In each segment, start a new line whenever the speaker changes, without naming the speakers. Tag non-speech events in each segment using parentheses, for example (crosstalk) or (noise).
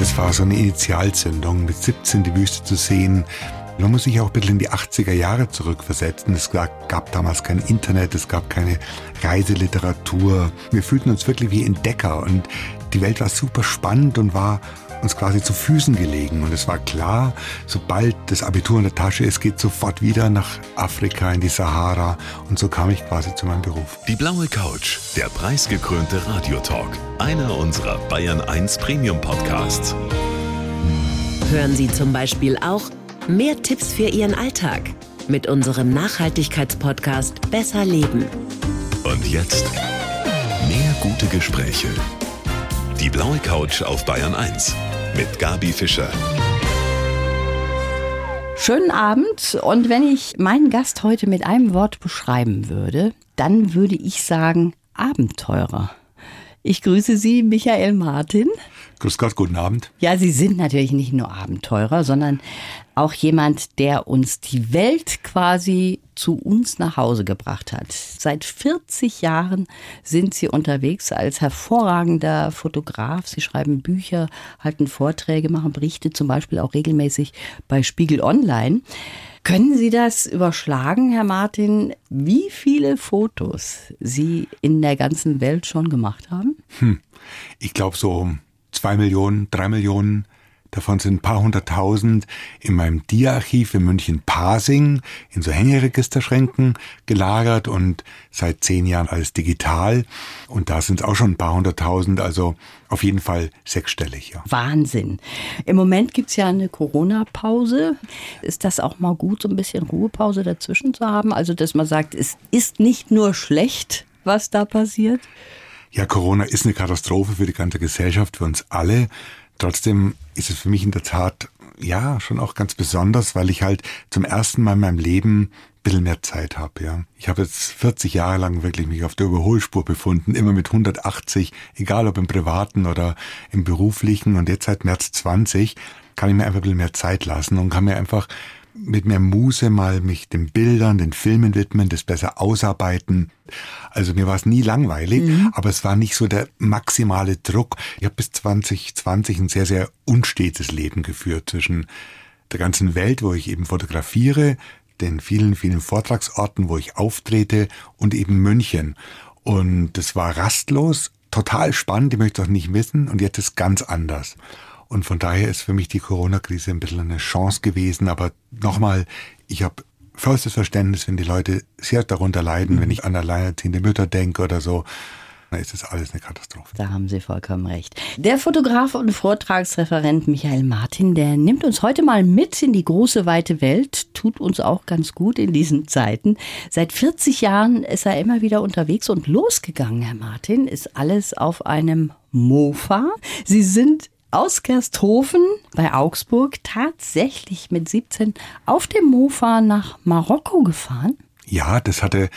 Das war so eine Initialzündung, mit 17 die Wüste zu sehen. Man muss sich auch ein bisschen in die 80er Jahre zurückversetzen. Es gab damals kein Internet, es gab keine Reiseliteratur. Wir fühlten uns wirklich wie Entdecker und die Welt war super spannend und war uns quasi zu Füßen gelegen. Und es war klar, sobald das Abitur in der Tasche ist, geht sofort wieder nach Afrika, in die Sahara. Und so kam ich quasi zu meinem Beruf.
Die blaue Couch, der preisgekrönte Radiotalk. Einer unserer Bayern 1 Premium Podcasts.
Hören Sie zum Beispiel auch mehr Tipps für Ihren Alltag mit unserem Nachhaltigkeitspodcast Besser Leben.
Und jetzt mehr gute Gespräche. Die blaue Couch auf Bayern 1 mit Gabi Fischer.
Schönen Abend und wenn ich meinen Gast heute mit einem Wort beschreiben würde, dann würde ich sagen Abenteurer. Ich grüße Sie, Michael Martin.
Grüß Gott, guten Abend.
Ja, Sie sind natürlich nicht nur Abenteurer, sondern auch jemand, der uns die Welt quasi zu uns nach Hause gebracht hat. Seit 40 Jahren sind Sie unterwegs als hervorragender Fotograf. Sie schreiben Bücher, halten Vorträge, machen Berichte, zum Beispiel auch regelmäßig bei Spiegel Online. Können Sie das überschlagen, Herr Martin, wie viele Fotos Sie in der ganzen Welt schon gemacht haben?
Hm. Ich glaube so zwei Millionen, drei Millionen. Davon sind ein paar hunderttausend in meinem Dia-Archiv in München-Pasing in so Hängeregisterschränken gelagert und seit zehn Jahren alles digital. Und da sind es auch schon ein paar hunderttausend, also auf jeden Fall sechsstellig. Ja.
Wahnsinn. Im Moment gibt's ja eine Corona-Pause. Ist das auch mal gut, so ein bisschen Ruhepause dazwischen zu haben? Also, dass man sagt, es ist nicht nur schlecht, was da passiert?
Ja, Corona ist eine Katastrophe für die ganze Gesellschaft, für uns alle. Trotzdem ist es für mich in der Tat, ja, schon auch ganz besonders, weil ich halt zum ersten Mal in meinem Leben ein bisschen mehr Zeit habe, ja. Ich habe jetzt 40 Jahre lang wirklich mich auf der Überholspur befunden, immer mit 180, egal ob im privaten oder im beruflichen und jetzt seit März 20 kann ich mir einfach ein bisschen mehr Zeit lassen und kann mir einfach mit mehr Muße mal mich den Bildern, den Filmen widmen, das besser ausarbeiten. Also mir war es nie langweilig, mhm. aber es war nicht so der maximale Druck. Ich habe bis 2020 ein sehr, sehr unstetes Leben geführt zwischen der ganzen Welt, wo ich eben fotografiere, den vielen, vielen Vortragsorten, wo ich auftrete und eben München. Und das war rastlos, total spannend, ich möchte es auch nicht missen und jetzt ist ganz anders. Und von daher ist für mich die Corona-Krise ein bisschen eine Chance gewesen. Aber nochmal, ich habe vollstes Verständnis, wenn die Leute sehr darunter leiden, mhm. wenn ich an alleinerziehende Mütter denke oder so. Dann ist das alles eine Katastrophe.
Da haben Sie vollkommen recht. Der Fotograf und Vortragsreferent Michael Martin, der nimmt uns heute mal mit in die große weite Welt, tut uns auch ganz gut in diesen Zeiten. Seit 40 Jahren ist er immer wieder unterwegs und losgegangen, Herr Martin, ist alles auf einem Mofa. Sie sind aus Gersthofen bei Augsburg tatsächlich mit 17 auf dem Mofa nach Marokko gefahren?
Ja, das hatte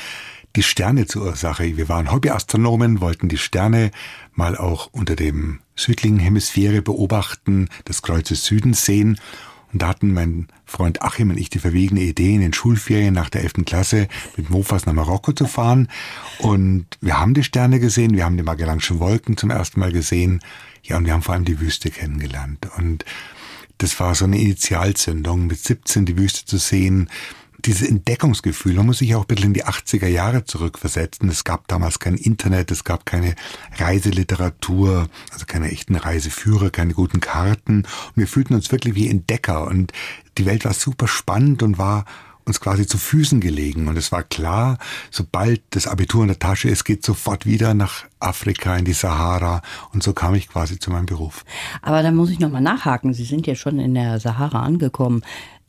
die Sterne zur Ursache. Wir waren Hobbyastronomen, wollten die Sterne mal auch unter dem südlichen Hemisphäre beobachten, das Kreuz des Südens sehen. Und da hatten mein Freund Achim und ich die verwegene Idee, in den Schulferien nach der 11. Klasse mit Mofas nach Marokko zu fahren. Und wir haben die Sterne gesehen, wir haben die Magellanischen Wolken zum ersten Mal gesehen. Ja, und wir haben vor allem die Wüste kennengelernt. Und das war so eine Initialzündung, mit 17 die Wüste zu sehen. Dieses Entdeckungsgefühl, man muss sich auch ein bisschen in die 80er Jahre zurückversetzen. Es gab damals kein Internet, es gab keine Reiseliteratur, also keine echten Reiseführer, keine guten Karten. Und wir fühlten uns wirklich wie Entdecker. Und die Welt war super spannend und war uns quasi zu Füßen gelegen. Und es war klar, sobald das Abitur in der Tasche ist, geht sofort wieder nach Afrika, in die Sahara. Und so kam ich quasi zu meinem Beruf.
Aber da muss ich nochmal nachhaken. Sie sind ja schon in der Sahara angekommen.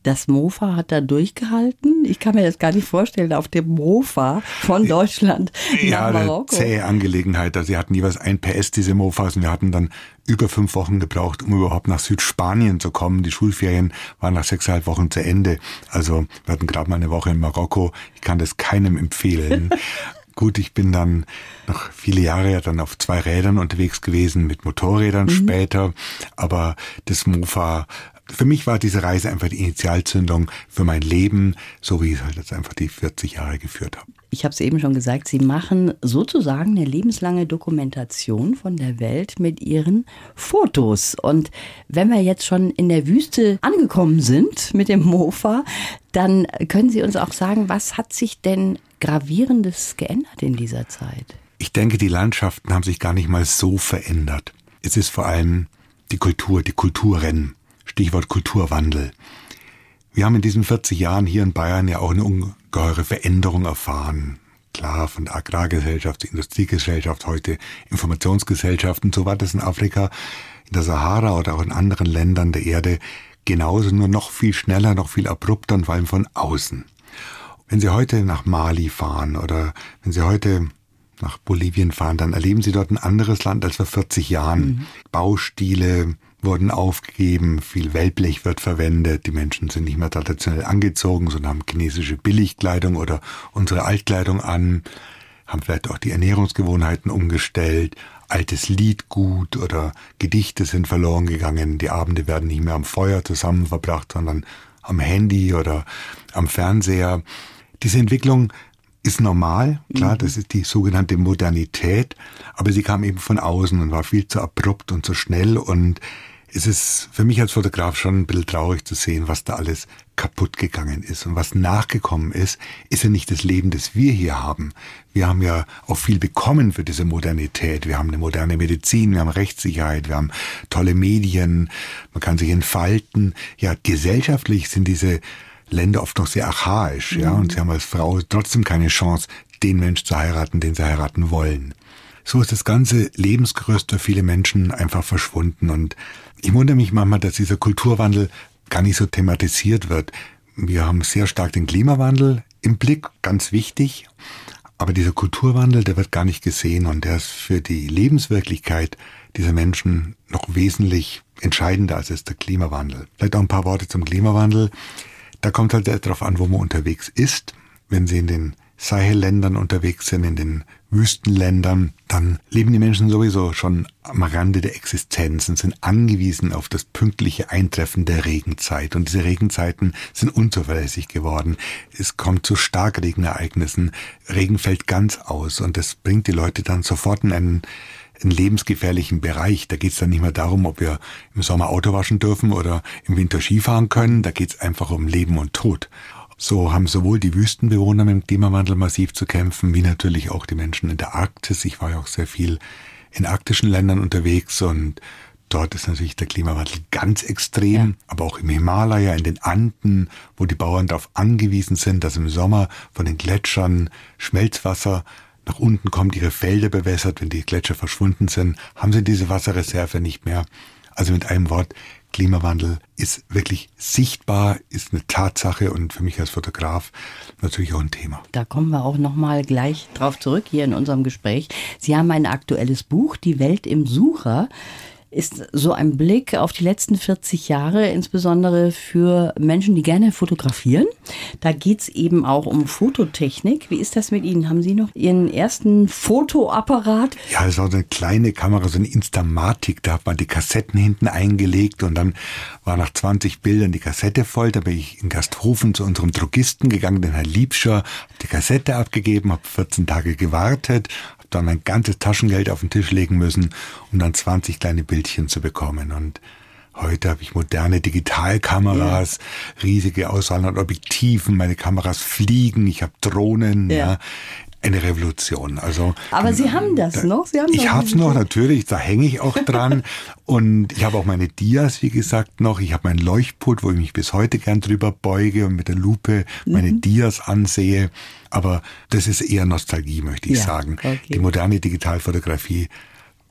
Das Mofa hat da durchgehalten. Ich kann mir das gar nicht vorstellen, auf dem Mofa von Deutschland
ja,
nach Marokko.
Ja, zähe Angelegenheit. Also sie hatten jeweils ein PS, diese Mofas, und wir hatten dann über fünf Wochen gebraucht, um überhaupt nach Südspanien zu kommen. Die Schulferien waren nach sechseinhalb Wochen zu Ende. Also wir hatten gerade mal eine Woche in Marokko. Ich kann das keinem empfehlen. (laughs) Gut, ich bin dann noch viele Jahre ja dann auf zwei Rädern unterwegs gewesen, mit Motorrädern mhm. später. Aber das Mofa für mich war diese Reise einfach die Initialzündung für mein Leben, so wie ich es halt jetzt einfach die 40 Jahre geführt habe.
Ich habe es eben schon gesagt, Sie machen sozusagen eine lebenslange Dokumentation von der Welt mit Ihren Fotos. Und wenn wir jetzt schon in der Wüste angekommen sind mit dem Mofa, dann können Sie uns auch sagen, was hat sich denn gravierendes geändert in dieser Zeit?
Ich denke, die Landschaften haben sich gar nicht mal so verändert. Es ist vor allem die Kultur, die Kulturrennen. Stichwort Kulturwandel. Wir haben in diesen 40 Jahren hier in Bayern ja auch eine ungeheure Veränderung erfahren. Klar, von der Agrargesellschaft zur Industriegesellschaft, heute Informationsgesellschaft. Und so war das in Afrika, in der Sahara oder auch in anderen Ländern der Erde genauso, nur noch viel schneller, noch viel abrupter und vor allem von außen. Wenn Sie heute nach Mali fahren oder wenn Sie heute nach Bolivien fahren, dann erleben Sie dort ein anderes Land als vor 40 Jahren. Mhm. Baustile, wurden aufgegeben, viel Wellblech wird verwendet, die Menschen sind nicht mehr traditionell angezogen, sondern haben chinesische Billigkleidung oder unsere Altkleidung an, haben vielleicht auch die Ernährungsgewohnheiten umgestellt, altes Liedgut oder Gedichte sind verloren gegangen, die Abende werden nicht mehr am Feuer zusammen verbracht, sondern am Handy oder am Fernseher. Diese Entwicklung ist normal, klar, mhm. das ist die sogenannte Modernität, aber sie kam eben von außen und war viel zu abrupt und zu schnell und es ist für mich als Fotograf schon ein bisschen traurig zu sehen, was da alles kaputt gegangen ist. Und was nachgekommen ist, ist ja nicht das Leben, das wir hier haben. Wir haben ja auch viel bekommen für diese Modernität. Wir haben eine moderne Medizin, wir haben Rechtssicherheit, wir haben tolle Medien, man kann sich entfalten. Ja, gesellschaftlich sind diese Länder oft noch sehr archaisch, ja, und sie haben als Frau trotzdem keine Chance, den Mensch zu heiraten, den sie heiraten wollen. So ist das ganze Lebensgerüst für viele Menschen einfach verschwunden und ich wundere mich manchmal, dass dieser Kulturwandel gar nicht so thematisiert wird. Wir haben sehr stark den Klimawandel im Blick, ganz wichtig. Aber dieser Kulturwandel, der wird gar nicht gesehen und der ist für die Lebenswirklichkeit dieser Menschen noch wesentlich entscheidender als ist der Klimawandel. Vielleicht auch ein paar Worte zum Klimawandel. Da kommt halt darauf an, wo man unterwegs ist. Wenn Sie in den Sahel-Ländern unterwegs sind, in den Wüstenländern, dann leben die Menschen sowieso schon am Rande der Existenz und sind angewiesen auf das pünktliche Eintreffen der Regenzeit. Und diese Regenzeiten sind unzuverlässig geworden. Es kommt zu Starkregenereignissen. Regen fällt ganz aus und das bringt die Leute dann sofort in einen einen lebensgefährlichen Bereich. Da geht es dann nicht mehr darum, ob wir im Sommer Auto waschen dürfen oder im Winter Skifahren können. Da geht es einfach um Leben und Tod. So haben sowohl die Wüstenbewohner mit dem Klimawandel massiv zu kämpfen, wie natürlich auch die Menschen in der Arktis. Ich war ja auch sehr viel in arktischen Ländern unterwegs und dort ist natürlich der Klimawandel ganz extrem, ja. aber auch im Himalaya, in den Anden, wo die Bauern darauf angewiesen sind, dass im Sommer von den Gletschern Schmelzwasser nach unten kommt, ihre Felder bewässert, wenn die Gletscher verschwunden sind, haben sie diese Wasserreserve nicht mehr. Also mit einem Wort, Klimawandel ist wirklich sichtbar, ist eine Tatsache und für mich als Fotograf natürlich auch ein Thema.
Da kommen wir auch noch mal gleich drauf zurück hier in unserem Gespräch. Sie haben ein aktuelles Buch, Die Welt im Sucher ist so ein Blick auf die letzten 40 Jahre, insbesondere für Menschen, die gerne fotografieren. Da geht es eben auch um Fototechnik. Wie ist das mit Ihnen? Haben Sie noch Ihren ersten Fotoapparat?
Ja, es war so eine kleine Kamera, so eine Instamatik. Da hat man die Kassetten hinten eingelegt und dann war nach 20 Bildern die Kassette voll. Da bin ich in Gasthofen zu unserem Drogisten gegangen, den Herrn Liebscher, die Kassette abgegeben, habe 14 Tage gewartet, dann ein ganzes Taschengeld auf den Tisch legen müssen, um dann 20 kleine Bildchen zu bekommen. Und heute habe ich moderne Digitalkameras, ja. riesige Auswahl an Objektiven, meine Kameras fliegen, ich habe Drohnen, ja. ja eine Revolution. Also,
Aber Sie haben das da, noch? Sie haben
ich habe es noch, natürlich, da hänge ich auch dran. (laughs) und ich habe auch meine Dias, wie gesagt, noch. Ich habe mein Leuchtpult, wo ich mich bis heute gern drüber beuge und mit der Lupe meine mhm. Dias ansehe. Aber das ist eher Nostalgie, möchte ich ja, sagen. Okay. Die moderne Digitalfotografie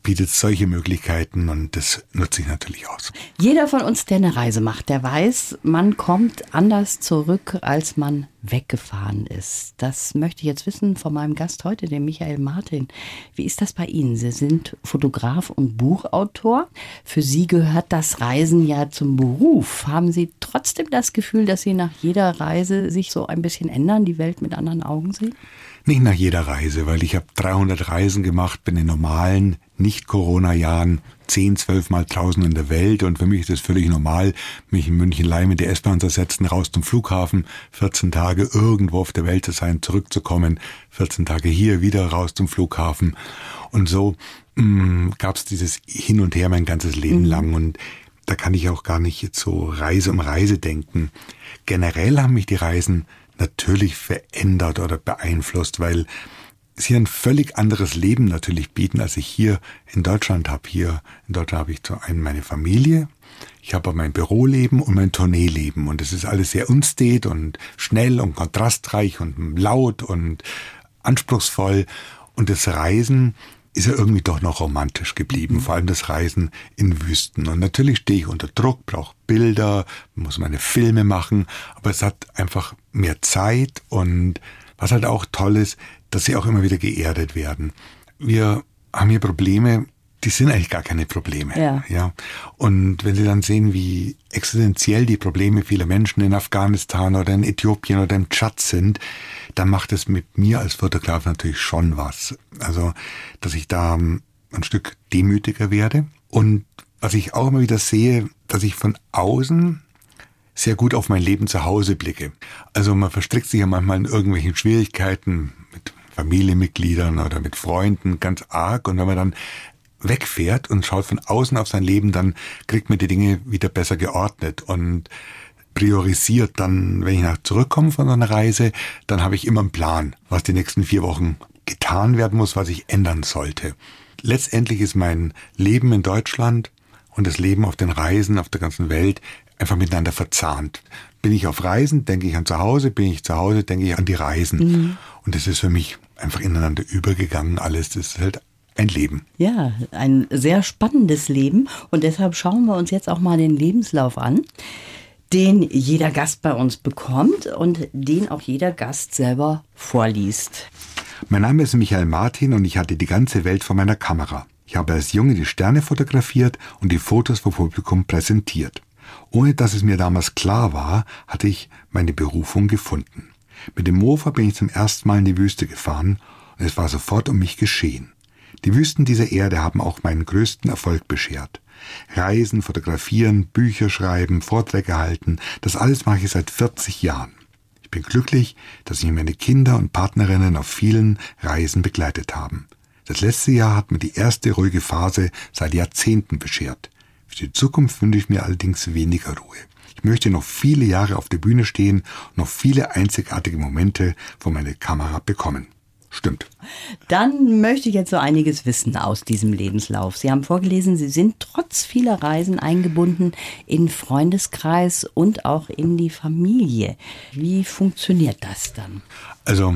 bietet solche Möglichkeiten und das nutze ich natürlich aus.
Jeder von uns, der eine Reise macht, der weiß, man kommt anders zurück, als man weggefahren ist. Das möchte ich jetzt wissen von meinem Gast heute, dem Michael Martin. Wie ist das bei Ihnen? Sie sind Fotograf und Buchautor. Für Sie gehört das Reisen ja zum Beruf. Haben Sie trotzdem das Gefühl, dass Sie nach jeder Reise sich so ein bisschen ändern, die Welt mit anderen Augen sehen?
Nicht nach jeder Reise, weil ich habe 300 Reisen gemacht, bin in normalen, nicht Corona-Jahren 10, 12 Mal draußen in der Welt und für mich ist es völlig normal, mich in München Leih mit der S-Bahn zu setzen, raus zum Flughafen, 14 Tage irgendwo auf der Welt zu sein, zurückzukommen, 14 Tage hier, wieder raus zum Flughafen und so mm, gab es dieses Hin und Her mein ganzes Leben mhm. lang und da kann ich auch gar nicht jetzt so Reise um Reise denken. Generell haben mich die Reisen natürlich verändert oder beeinflusst, weil sie ein völlig anderes Leben natürlich bieten, als ich hier in Deutschland habe. Hier in Deutschland habe ich zu einem meine Familie, ich habe mein Büroleben und mein Tourneeleben und es ist alles sehr unstet und schnell und kontrastreich und laut und anspruchsvoll und das Reisen ist ja irgendwie doch noch romantisch geblieben, vor allem das Reisen in Wüsten. Und natürlich stehe ich unter Druck, brauche Bilder, muss meine Filme machen, aber es hat einfach mehr Zeit und was halt auch toll ist, dass sie auch immer wieder geerdet werden. Wir haben hier Probleme, die sind eigentlich gar keine Probleme. Ja. ja. Und wenn Sie dann sehen, wie existenziell die Probleme vieler Menschen in Afghanistan oder in Äthiopien oder im Tschad sind, dann macht es mit mir als Fotograf natürlich schon was. Also, dass ich da ein Stück demütiger werde. Und was ich auch immer wieder sehe, dass ich von außen sehr gut auf mein Leben zu Hause blicke. Also man verstrickt sich ja manchmal in irgendwelchen Schwierigkeiten mit Familienmitgliedern oder mit Freunden ganz arg und wenn man dann wegfährt und schaut von außen auf sein Leben, dann kriegt man die Dinge wieder besser geordnet und priorisiert dann, wenn ich nach zurückkomme von einer Reise, dann habe ich immer einen Plan, was die nächsten vier Wochen getan werden muss, was ich ändern sollte. Letztendlich ist mein Leben in Deutschland und das Leben auf den Reisen auf der ganzen Welt einfach miteinander verzahnt. Bin ich auf Reisen, denke ich an zu Hause, bin ich zu Hause, denke ich an die Reisen. Mhm. Und das ist für mich einfach ineinander übergegangen alles. Das ist halt ein Leben.
Ja, ein sehr spannendes Leben. Und deshalb schauen wir uns jetzt auch mal den Lebenslauf an, den jeder Gast bei uns bekommt und den auch jeder Gast selber vorliest.
Mein Name ist Michael Martin und ich hatte die ganze Welt vor meiner Kamera. Ich habe als Junge die Sterne fotografiert und die Fotos vor Publikum präsentiert. Ohne dass es mir damals klar war, hatte ich meine Berufung gefunden. Mit dem Mofa bin ich zum ersten Mal in die Wüste gefahren und es war sofort um mich geschehen. Die Wüsten dieser Erde haben auch meinen größten Erfolg beschert. Reisen, fotografieren, Bücher schreiben, Vorträge halten, das alles mache ich seit 40 Jahren. Ich bin glücklich, dass mich meine Kinder und Partnerinnen auf vielen Reisen begleitet haben. Das letzte Jahr hat mir die erste ruhige Phase seit Jahrzehnten beschert. Für die Zukunft wünsche ich mir allerdings weniger Ruhe. Ich möchte noch viele Jahre auf der Bühne stehen und noch viele einzigartige Momente vor meine Kamera bekommen. Stimmt.
Dann möchte ich jetzt so einiges wissen aus diesem Lebenslauf. Sie haben vorgelesen, Sie sind trotz vieler Reisen eingebunden in Freundeskreis und auch in die Familie. Wie funktioniert das dann?
Also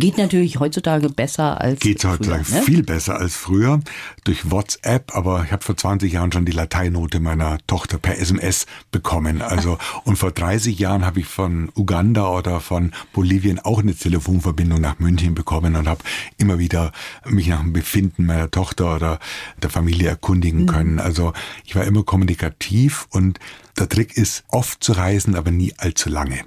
Geht natürlich heutzutage besser als
Geht heutzutage früher, ne? viel besser als früher durch WhatsApp, aber ich habe vor 20 Jahren schon die Lateinnote meiner Tochter per SMS bekommen. (laughs) Also und vor 30 Jahren habe ich von Uganda oder von Bolivien auch eine Telefonverbindung nach München bekommen und habe immer wieder mich nach dem Befinden meiner Tochter oder der Familie erkundigen mhm. können. Also ich war immer kommunikativ und der Trick ist oft zu reisen, aber nie allzu lange.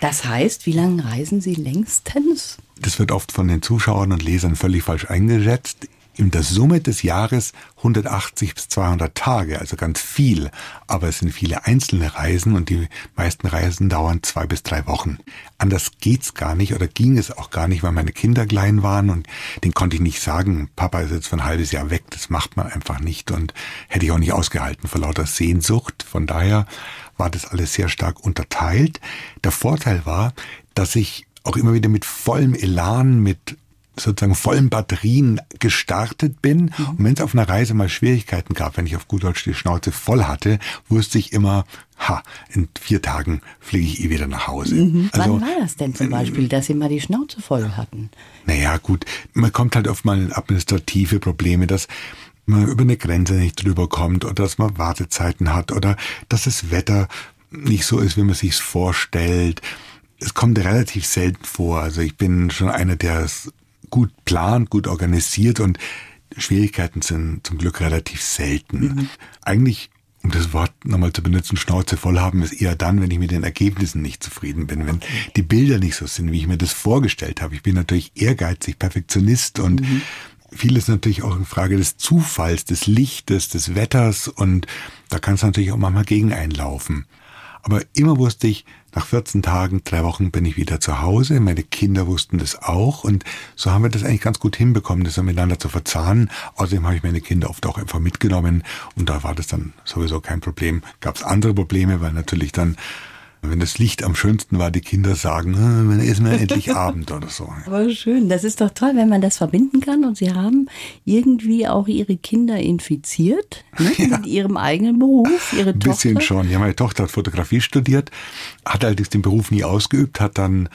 Das heißt, wie lange reisen Sie längstens?
Das wird oft von den Zuschauern und Lesern völlig falsch eingeschätzt. In der Summe des Jahres 180 bis 200 Tage, also ganz viel. Aber es sind viele einzelne Reisen und die meisten Reisen dauern zwei bis drei Wochen. Anders geht's gar nicht oder ging es auch gar nicht, weil meine Kinder klein waren und den konnte ich nicht sagen, Papa ist jetzt für ein halbes Jahr weg. Das macht man einfach nicht und hätte ich auch nicht ausgehalten vor lauter Sehnsucht. Von daher war das alles sehr stark unterteilt. Der Vorteil war, dass ich auch immer wieder mit vollem Elan, mit sozusagen vollen Batterien gestartet bin. Mhm. Und wenn es auf einer Reise mal Schwierigkeiten gab, wenn ich auf gut Deutsch die Schnauze voll hatte, wusste ich immer, ha, in vier Tagen fliege ich eh wieder nach Hause.
Mhm. Also, Wann war das denn zum Beispiel, dass Sie mal die Schnauze voll hatten?
Naja, gut, man kommt halt oft mal in administrative Probleme, dass man über eine Grenze nicht drüber kommt oder dass man Wartezeiten hat oder dass das Wetter nicht so ist, wie man sich vorstellt es kommt relativ selten vor. Also ich bin schon einer, der es gut plant, gut organisiert und Schwierigkeiten sind zum Glück relativ selten. Mhm. Eigentlich um das Wort nochmal zu benutzen, Schnauze voll haben, ist eher dann, wenn ich mit den Ergebnissen nicht zufrieden bin, wenn die Bilder nicht so sind, wie ich mir das vorgestellt habe. Ich bin natürlich ehrgeizig, Perfektionist und mhm. vieles natürlich auch eine Frage des Zufalls, des Lichtes, des Wetters und da kann es natürlich auch manchmal gegen einlaufen. Aber immer wusste ich, nach 14 Tagen, drei Wochen bin ich wieder zu Hause. Meine Kinder wussten das auch. Und so haben wir das eigentlich ganz gut hinbekommen, das miteinander zu verzahnen. Außerdem habe ich meine Kinder oft auch einfach mitgenommen. Und da war das dann sowieso kein Problem. Gab es andere Probleme, weil natürlich dann wenn das Licht am schönsten war, die Kinder sagen, wenn ist mir endlich (laughs) Abend oder so.
Aber schön, das ist doch toll, wenn man das verbinden kann und Sie haben irgendwie auch Ihre Kinder infiziert ne? (laughs) ja. mit Ihrem eigenen Beruf, Ihre
Ein Tochter. bisschen schon. Ja, meine Tochter hat Fotografie studiert, hat allerdings den Beruf nie ausgeübt, hat dann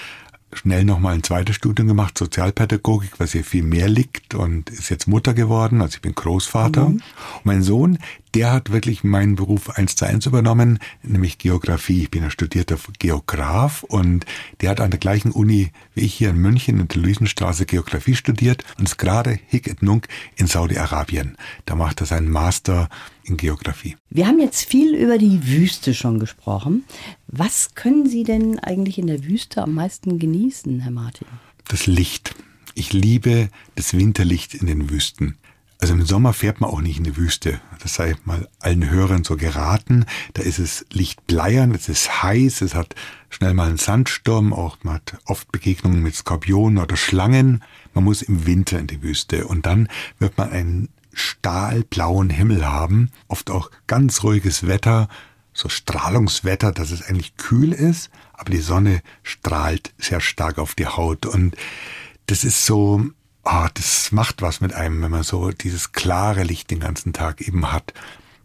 schnell nochmal ein zweites Studium gemacht, Sozialpädagogik, was ihr viel mehr liegt und ist jetzt Mutter geworden, also ich bin Großvater. Mhm. Und mein Sohn, der hat wirklich meinen Beruf eins zu eins übernommen, nämlich Geografie. Ich bin ein studierter Geograf und der hat an der gleichen Uni wie ich hier in München in der Luisenstraße Geografie studiert und ist gerade hic et nunc in Saudi-Arabien. Da macht er seinen Master in Geografie.
Wir haben jetzt viel über die Wüste schon gesprochen. Was können Sie denn eigentlich in der Wüste am meisten genießen, Herr Martin?
Das Licht. Ich liebe das Winterlicht in den Wüsten. Also im Sommer fährt man auch nicht in die Wüste. Das sei mal allen Hörern so geraten. Da ist es lichtbleiern, es ist heiß, es hat schnell mal einen Sandsturm, auch man hat oft Begegnungen mit Skorpionen oder Schlangen. Man muss im Winter in die Wüste und dann wird man einen stahlblauen Himmel haben, oft auch ganz ruhiges Wetter, so Strahlungswetter, dass es eigentlich kühl ist, aber die Sonne strahlt sehr stark auf die Haut und das ist so, oh, das macht was mit einem, wenn man so dieses klare Licht den ganzen Tag eben hat.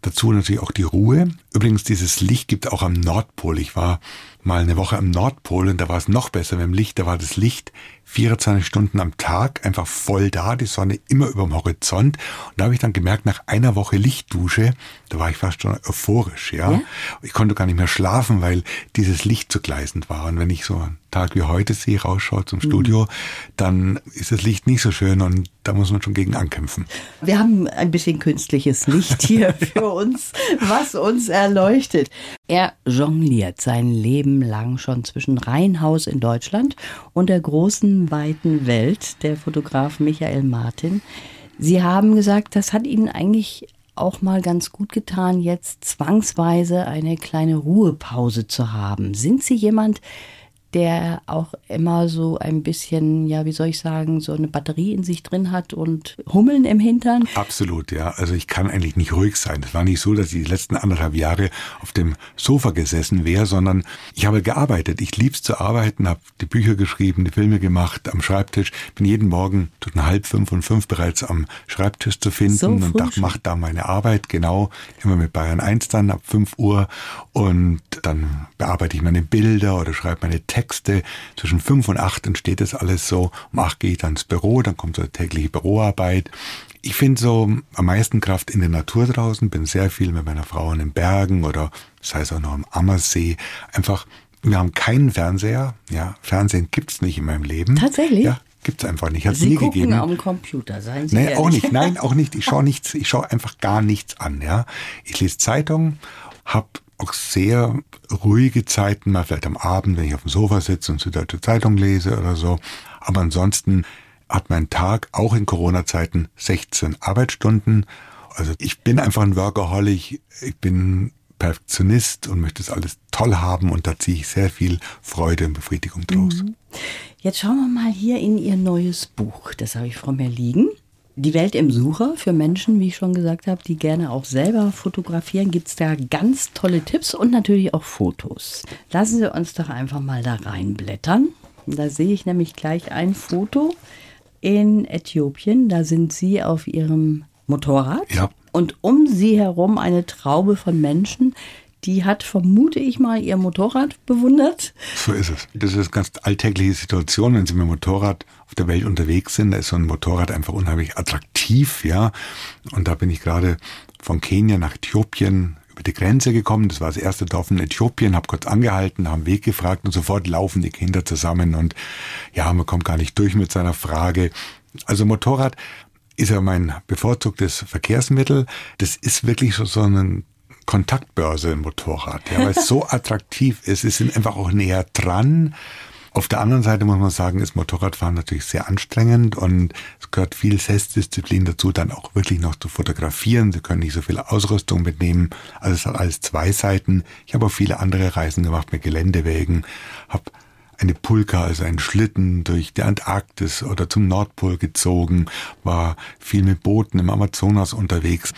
Dazu natürlich auch die Ruhe. Übrigens, dieses Licht gibt auch am Nordpol. Ich war mal eine Woche am Nordpol und da war es noch besser mit dem Licht. Da war das Licht 24 Stunden am Tag einfach voll da, die Sonne immer über dem Horizont. Und da habe ich dann gemerkt, nach einer Woche Lichtdusche, da war ich fast schon euphorisch, ja. ja? Ich konnte gar nicht mehr schlafen, weil dieses Licht so gleißend war. Und wenn ich so einen Tag wie heute sehe, rausschaue zum mhm. Studio, dann ist das Licht nicht so schön und da muss man schon gegen ankämpfen.
Wir haben ein bisschen künstliches Licht hier (laughs) für uns, was uns erleuchtet. Er jongliert sein Leben lang schon zwischen Reihenhaus in Deutschland und der großen, weiten Welt, der Fotograf Michael Martin. Sie haben gesagt, das hat Ihnen eigentlich auch mal ganz gut getan, jetzt zwangsweise eine kleine Ruhepause zu haben. Sind Sie jemand, der auch immer so ein bisschen, ja, wie soll ich sagen, so eine Batterie in sich drin hat und Hummeln im Hintern?
Absolut, ja. Also ich kann eigentlich nicht ruhig sein. Es war nicht so, dass ich die letzten anderthalb Jahre auf dem Sofa gesessen wäre, sondern ich habe gearbeitet. Ich lieb's zu arbeiten, habe die Bücher geschrieben, die Filme gemacht, am Schreibtisch. Bin jeden Morgen zwischen halb fünf und fünf bereits am Schreibtisch zu finden so und da, mache da meine Arbeit, genau, immer mit Bayern 1 dann ab fünf Uhr und dann bearbeite ich meine Bilder oder schreibe meine Texte Texte. Zwischen fünf und acht entsteht das alles so. Um acht gehe ich dann ins Büro, dann kommt so tägliche Büroarbeit. Ich finde so am meisten Kraft in der Natur draußen, bin sehr viel mit meiner Frau in den Bergen oder das heißt auch noch am Ammersee. Einfach, wir haben keinen Fernseher. Ja, Fernsehen gibt's nicht in meinem Leben.
Tatsächlich?
Ja, gibt's einfach nicht. Hat's
Sie
nie
gucken
gegeben.
am Computer, seien Sie
nee,
ehrlich.
auch nicht. Nein, (laughs) auch nicht. Ich schaue nichts. Ich schaue einfach gar nichts an. Ja, ich lese Zeitungen, hab auch sehr ruhige Zeiten, mal vielleicht am Abend, wenn ich auf dem Sofa sitze und Süddeutsche Zeitung lese oder so. Aber ansonsten hat mein Tag auch in Corona-Zeiten 16 Arbeitsstunden. Also ich bin einfach ein Workaholic. Ich bin Perfektionist und möchte es alles toll haben und da ziehe ich sehr viel Freude und Befriedigung draus. Mhm.
Jetzt schauen wir mal hier in Ihr neues Buch. Das habe ich vor mir liegen. Die Welt im Sucher für Menschen, wie ich schon gesagt habe, die gerne auch selber fotografieren, gibt es da ganz tolle Tipps und natürlich auch Fotos. Lassen Sie uns doch einfach mal da reinblättern. Da sehe ich nämlich gleich ein Foto in Äthiopien. Da sind Sie auf Ihrem Motorrad.
Ja.
Und um Sie herum eine Traube von Menschen, die hat, vermute ich mal, ihr Motorrad bewundert.
So ist es. Das ist ganz alltägliche Situation, wenn Sie mit dem Motorrad auf der Welt unterwegs sind. Da ist so ein Motorrad einfach unheimlich attraktiv, ja. Und da bin ich gerade von Kenia nach Äthiopien über die Grenze gekommen. Das war das erste Dorf in Äthiopien, habe kurz angehalten, haben Weg gefragt und sofort laufen die Kinder zusammen und ja, man kommt gar nicht durch mit seiner Frage. Also Motorrad ist ja mein bevorzugtes Verkehrsmittel. Das ist wirklich so, so ein Kontaktbörse ein Motorrad, ja, weil es so (laughs) attraktiv ist. Es sind einfach auch näher dran. Auf der anderen Seite muss man sagen, ist Motorradfahren natürlich sehr anstrengend und es gehört viel Selbstdisziplin dazu, dann auch wirklich noch zu fotografieren. Sie können nicht so viel Ausrüstung mitnehmen. Also es hat alles zwei Seiten. Ich habe auch viele andere Reisen gemacht mit Geländewegen, habe eine Pulka, also einen Schlitten durch die Antarktis oder zum Nordpol gezogen, war viel mit Booten im Amazonas unterwegs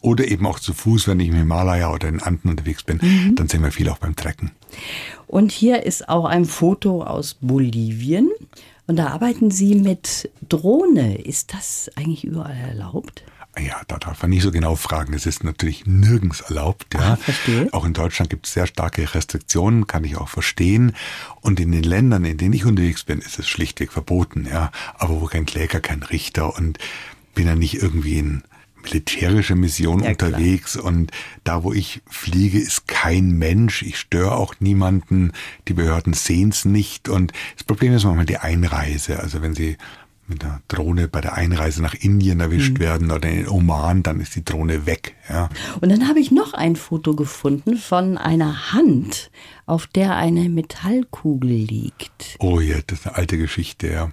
oder eben auch zu Fuß, wenn ich im Himalaya oder in Anden unterwegs bin, mhm. dann sehen wir viel auch beim Trecken.
Und hier ist auch ein Foto aus Bolivien. Und da arbeiten Sie mit Drohne. Ist das eigentlich überall erlaubt?
Ja, da darf man nicht so genau fragen. Es ist natürlich nirgends erlaubt. Ja.
Ah, verstehe.
Auch in Deutschland gibt es sehr starke Restriktionen, kann ich auch verstehen. Und in den Ländern, in denen ich unterwegs bin, ist es schlichtweg verboten. Ja. Aber wo kein Kläger, kein Richter und bin ja nicht irgendwie in militärische Mission ja, unterwegs klar. und da, wo ich fliege, ist kein Mensch. Ich störe auch niemanden. Die Behörden sehen es nicht. Und das Problem ist manchmal die Einreise. Also wenn Sie mit der Drohne bei der Einreise nach Indien erwischt mhm. werden oder in Oman, dann ist die Drohne weg. Ja.
Und dann habe ich noch ein Foto gefunden von einer Hand, auf der eine Metallkugel liegt.
Oh ja, das ist eine alte Geschichte. Ja.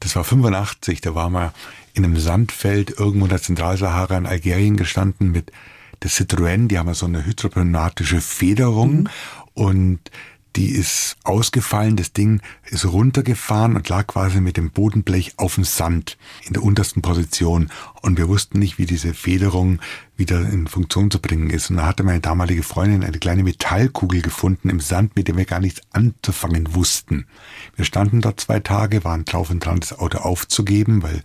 Das war 85, da waren wir in einem Sandfeld irgendwo in der Zentralsahara in Algerien gestanden mit der Citroën, die haben so eine hydropneumatische Federung mhm. und die ist ausgefallen, das Ding ist runtergefahren und lag quasi mit dem Bodenblech auf dem Sand in der untersten Position. Und wir wussten nicht, wie diese Federung wieder in Funktion zu bringen ist. Und da hatte meine damalige Freundin eine kleine Metallkugel gefunden im Sand, mit der wir gar nichts anzufangen wussten. Wir standen dort zwei Tage, waren drauf und dran, das Auto aufzugeben, weil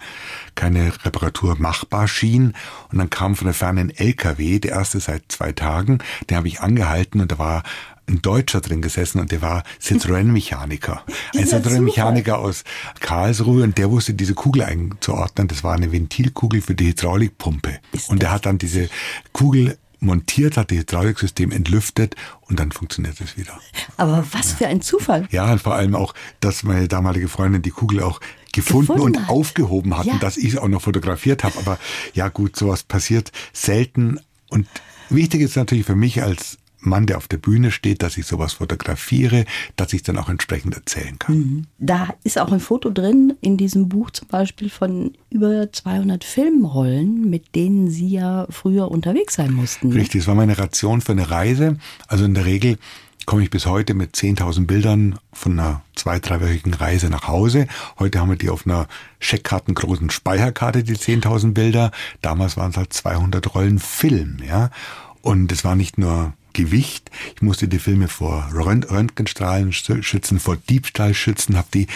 keine Reparatur machbar schien. Und dann kam von der Ferne ein LKW, der erste seit zwei Tagen. Den habe ich angehalten und da war ein Deutscher drin gesessen und der war Citroën-Mechaniker. (laughs) Ein Citroën-Mechaniker aus Karlsruhe und der wusste diese Kugel einzuordnen. Das war eine Ventilkugel für die Hydraulikpumpe. und der hat dann diese Kugel montiert, hat das Hydrauliksystem entlüftet und dann funktioniert es wieder.
Aber was für ein Zufall.
Ja, und vor allem auch, dass meine damalige Freundin die Kugel auch gefunden, gefunden und hat. aufgehoben hat ja. und dass ich es auch noch fotografiert habe. Aber ja gut, sowas passiert selten und wichtig ist natürlich für mich als Mann, der auf der Bühne steht, dass ich sowas fotografiere, dass ich dann auch entsprechend erzählen kann. Mhm.
Da ist auch ein Foto drin in diesem Buch zum Beispiel von über 200 Filmrollen, mit denen Sie ja früher unterwegs sein mussten.
Ne? Richtig, es war meine Ration für eine Reise. Also in der Regel komme ich bis heute mit 10.000 Bildern von einer zwei-, dreiwöchigen Reise nach Hause. Heute haben wir die auf einer Scheckkartengroßen Speicherkarte, die 10.000 Bilder. Damals waren es halt 200 Rollen Film, ja. Und es war nicht nur Gewicht. Ich musste die Filme vor Röntgenstrahlen schützen, vor Diebstahl schützen, habe die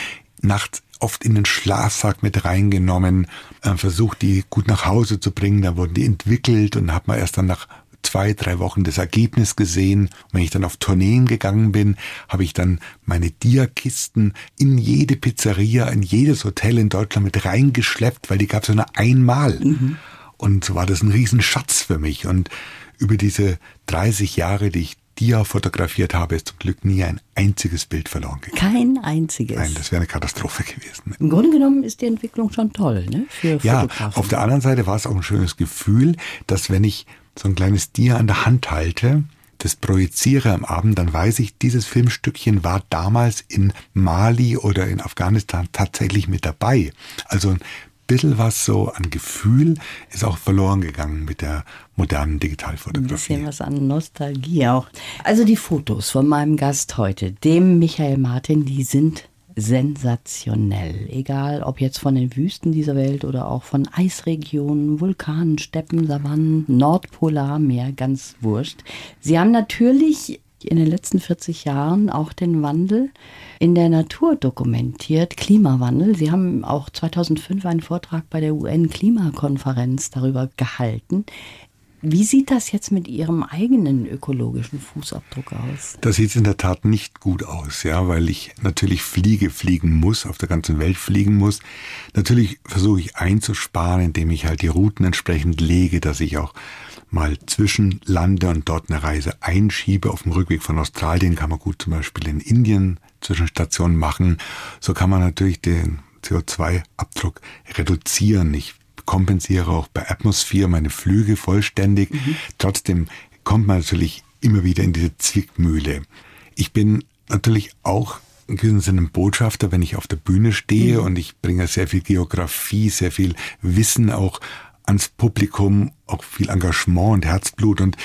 nachts oft in den Schlafsack mit reingenommen, äh, versucht die gut nach Hause zu bringen, dann wurden die entwickelt und hat man erst dann nach zwei, drei Wochen das Ergebnis gesehen. Und wenn ich dann auf Tourneen gegangen bin, habe ich dann meine Diakisten in jede Pizzeria, in jedes Hotel in Deutschland mit reingeschleppt, weil die gab es nur einmal. Mhm. Und so war das ein Riesenschatz für mich. Und über diese 30 Jahre, die ich Dia fotografiert habe, ist zum Glück nie ein einziges Bild verloren gegangen.
Kein einziges.
Nein, das wäre eine Katastrophe gewesen.
Im Grunde genommen ist die Entwicklung schon toll, ne?
Für ja, auf der anderen Seite war es auch ein schönes Gefühl, dass wenn ich so ein kleines Dia an der Hand halte, das projiziere am Abend, dann weiß ich, dieses Filmstückchen war damals in Mali oder in Afghanistan tatsächlich mit dabei. Also bisschen was so an Gefühl ist auch verloren gegangen mit der modernen Digitalfotografie.
Ein bisschen was an Nostalgie auch. Also die Fotos von meinem Gast heute, dem Michael Martin, die sind sensationell. Egal, ob jetzt von den Wüsten dieser Welt oder auch von Eisregionen, Vulkanen, Steppen, Savannen, Nordpolarmeer, ganz wurscht. Sie haben natürlich in den letzten 40 Jahren auch den Wandel in der Natur dokumentiert, Klimawandel. Sie haben auch 2005 einen Vortrag bei der UN-Klimakonferenz darüber gehalten. Wie sieht das jetzt mit Ihrem eigenen ökologischen Fußabdruck aus?
Das sieht in der Tat nicht gut aus, ja, weil ich natürlich fliege, fliegen muss, auf der ganzen Welt fliegen muss. Natürlich versuche ich einzusparen, indem ich halt die Routen entsprechend lege, dass ich auch mal zwischenlande und dort eine Reise einschiebe. Auf dem Rückweg von Australien kann man gut zum Beispiel in Indien Zwischenstationen machen. So kann man natürlich den CO2-Abdruck reduzieren. Ich kompensiere auch bei Atmosphäre meine Flüge vollständig. Mhm. Trotzdem kommt man natürlich immer wieder in diese Zwickmühle. Ich bin natürlich auch in gewissem Sinne ein Botschafter, wenn ich auf der Bühne stehe mhm. und ich bringe sehr viel Geografie, sehr viel Wissen auch ans Publikum, auch viel Engagement und Herzblut und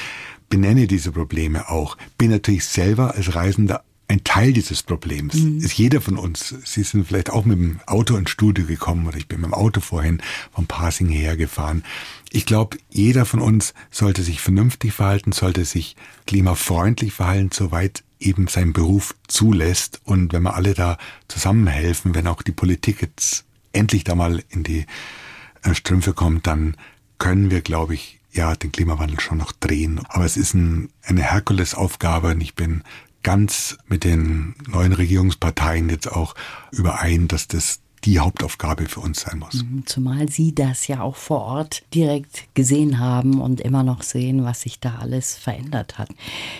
benenne diese Probleme auch. Bin natürlich selber als Reisender ein Teil dieses Problems. Mhm. Ist jeder von uns. Sie sind vielleicht auch mit dem Auto ins Studio gekommen oder ich bin mit dem Auto vorhin vom Passing hergefahren. Ich glaube, jeder von uns sollte sich vernünftig verhalten, sollte sich klimafreundlich verhalten, soweit eben sein Beruf zulässt. Und wenn wir alle da zusammenhelfen, wenn auch die Politik jetzt endlich da mal in die äh, Strümpfe kommt, dann können wir, glaube ich, ja, den Klimawandel schon noch drehen. Aber es ist ein, eine Herkulesaufgabe und ich bin ganz mit den neuen Regierungsparteien jetzt auch überein, dass das die Hauptaufgabe für uns sein muss.
Mhm, zumal Sie das ja auch vor Ort direkt gesehen haben und immer noch sehen, was sich da alles verändert hat.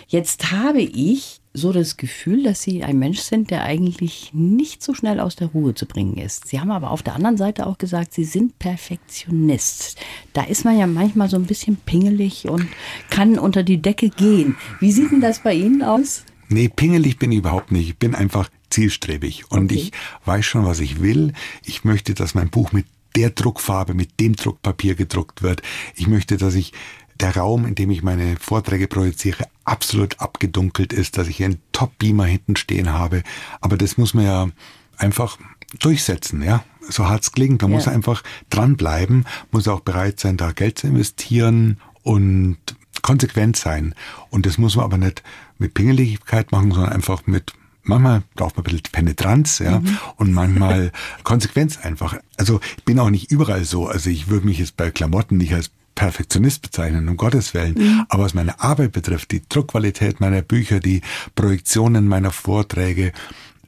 Jetzt habe ich so das Gefühl, dass Sie ein Mensch sind, der eigentlich nicht so schnell aus der Ruhe zu bringen ist. Sie haben aber auf der anderen Seite auch gesagt, Sie sind Perfektionist. Da ist man ja manchmal so ein bisschen pingelig und kann unter die Decke gehen. Wie sieht denn das bei Ihnen aus?
Nee, pingelig bin ich überhaupt nicht. Ich bin einfach zielstrebig und okay. ich weiß schon, was ich will. Ich möchte, dass mein Buch mit der Druckfarbe, mit dem Druckpapier gedruckt wird. Ich möchte, dass ich der Raum, in dem ich meine Vorträge projiziere, absolut abgedunkelt ist, dass ich einen Top-Beamer hinten stehen habe. Aber das muss man ja einfach durchsetzen, ja. So hart es klingt. Man ja. muss einfach dranbleiben, muss auch bereit sein, da Geld zu investieren und konsequent sein. Und das muss man aber nicht mit Pingeligkeit machen, sondern einfach mit manchmal braucht man ein bisschen Penetranz, ja, mhm. und manchmal (laughs) Konsequenz einfach. Also ich bin auch nicht überall so. Also ich würde mich jetzt bei Klamotten nicht als Perfektionist bezeichnen, um Gottes Willen. Mhm. Aber was meine Arbeit betrifft, die Druckqualität meiner Bücher, die Projektionen meiner Vorträge,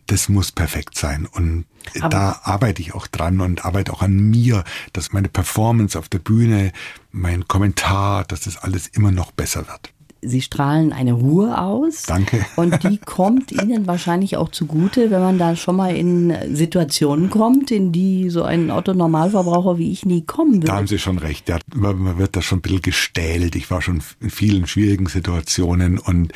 das muss perfekt sein. Und Aber da arbeite ich auch dran und arbeite auch an mir, dass meine Performance auf der Bühne, mein Kommentar, dass das alles immer noch besser wird.
Sie strahlen eine Ruhe aus.
Danke. (laughs)
Und die kommt Ihnen wahrscheinlich auch zugute, wenn man da schon mal in Situationen kommt, in die so ein Otto-Normalverbraucher wie ich nie kommen würde.
Da haben Sie schon recht. Ja, man wird da schon ein bisschen gestählt. Ich war schon in vielen schwierigen Situationen und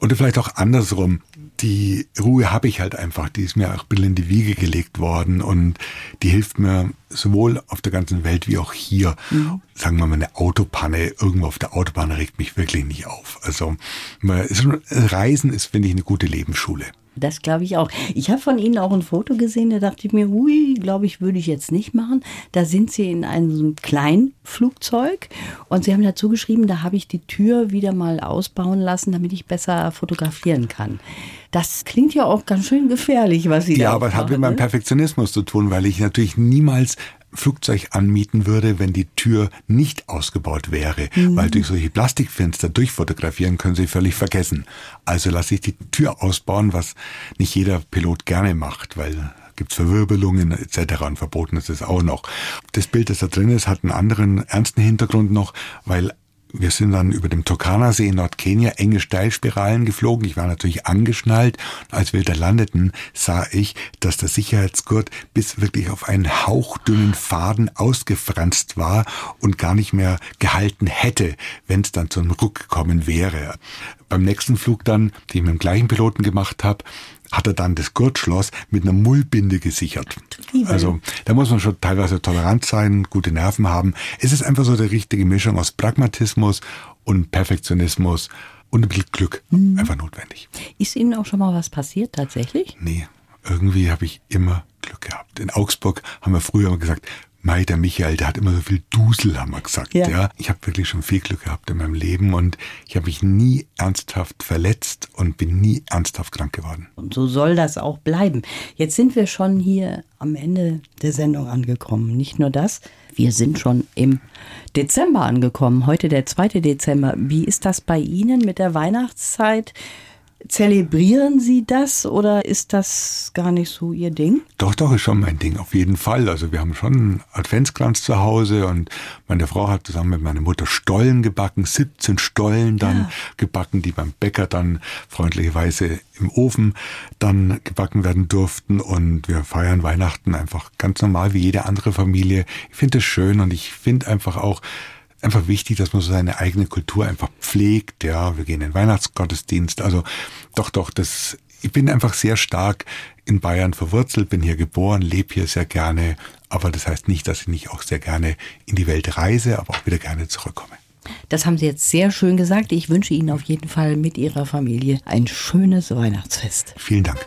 oder vielleicht auch andersrum. Die Ruhe habe ich halt einfach. Die ist mir auch ein bisschen in die Wiege gelegt worden und die hilft mir sowohl auf der ganzen Welt wie auch hier. Mhm. Sagen wir mal, eine Autopanne irgendwo auf der Autobahn regt mich wirklich nicht auf. Also Reisen ist, finde ich, eine gute Lebensschule.
Das glaube ich auch. Ich habe von Ihnen auch ein Foto gesehen, da dachte ich mir, ui, glaube ich, würde ich jetzt nicht machen. Da sind Sie in einem kleinen Flugzeug und Sie haben dazu geschrieben, da habe ich die Tür wieder mal ausbauen lassen, damit ich besser fotografieren kann. Das klingt ja auch ganz schön gefährlich, was Sie
ja,
da
Ja, aber es hat mit meinem ne? Perfektionismus zu tun, weil ich natürlich niemals Flugzeug anmieten würde, wenn die Tür nicht ausgebaut wäre, mhm. weil durch solche Plastikfenster durchfotografieren können Sie völlig vergessen. Also lasse ich die Tür ausbauen, was nicht jeder Pilot gerne macht, weil gibt's Verwirbelungen etc. und verboten ist es auch noch. Das Bild, das da drin ist, hat einen anderen ernsten Hintergrund noch, weil wir sind dann über dem Turkana-See in Nordkenia enge Steilspiralen geflogen. Ich war natürlich angeschnallt. Als wir da landeten, sah ich, dass der Sicherheitsgurt bis wirklich auf einen hauchdünnen Faden ausgefranst war und gar nicht mehr gehalten hätte, wenn es dann zu einem Ruck gekommen wäre. Beim nächsten Flug dann, den ich mit dem gleichen Piloten gemacht habe, hat er dann das Gurtschloss mit einer Mullbinde gesichert. Also da muss man schon teilweise tolerant sein, gute Nerven haben. Es ist einfach so die richtige Mischung aus Pragmatismus und Perfektionismus und ein bisschen Glück mhm. einfach notwendig.
Ist Ihnen auch schon mal was passiert tatsächlich?
Nee, irgendwie habe ich immer Glück gehabt. In Augsburg haben wir früher immer gesagt, Mei, der Michael, der hat immer so viel Dusel, haben wir gesagt. Ja. ja. Ich habe wirklich schon viel Glück gehabt in meinem Leben und ich habe mich nie ernsthaft verletzt und bin nie ernsthaft krank geworden.
Und so soll das auch bleiben. Jetzt sind wir schon hier am Ende der Sendung angekommen. Nicht nur das, wir sind schon im Dezember angekommen. Heute der 2. Dezember. Wie ist das bei Ihnen mit der Weihnachtszeit? Zelebrieren Sie das oder ist das gar nicht so Ihr Ding?
Doch, doch, ist schon mein Ding, auf jeden Fall. Also wir haben schon einen Adventskranz zu Hause und meine Frau hat zusammen mit meiner Mutter Stollen gebacken, 17 Stollen dann ja. gebacken, die beim Bäcker dann freundlicherweise im Ofen dann gebacken werden durften und wir feiern Weihnachten einfach ganz normal wie jede andere Familie. Ich finde es schön und ich finde einfach auch, einfach wichtig, dass man so seine eigene Kultur einfach pflegt. Ja, wir gehen in den Weihnachtsgottesdienst. Also doch, doch, das, ich bin einfach sehr stark in Bayern verwurzelt, bin hier geboren, lebe hier sehr gerne. Aber das heißt nicht, dass ich nicht auch sehr gerne in die Welt reise, aber auch wieder gerne zurückkomme.
Das haben Sie jetzt sehr schön gesagt. Ich wünsche Ihnen auf jeden Fall mit Ihrer Familie ein schönes Weihnachtsfest.
Vielen Dank.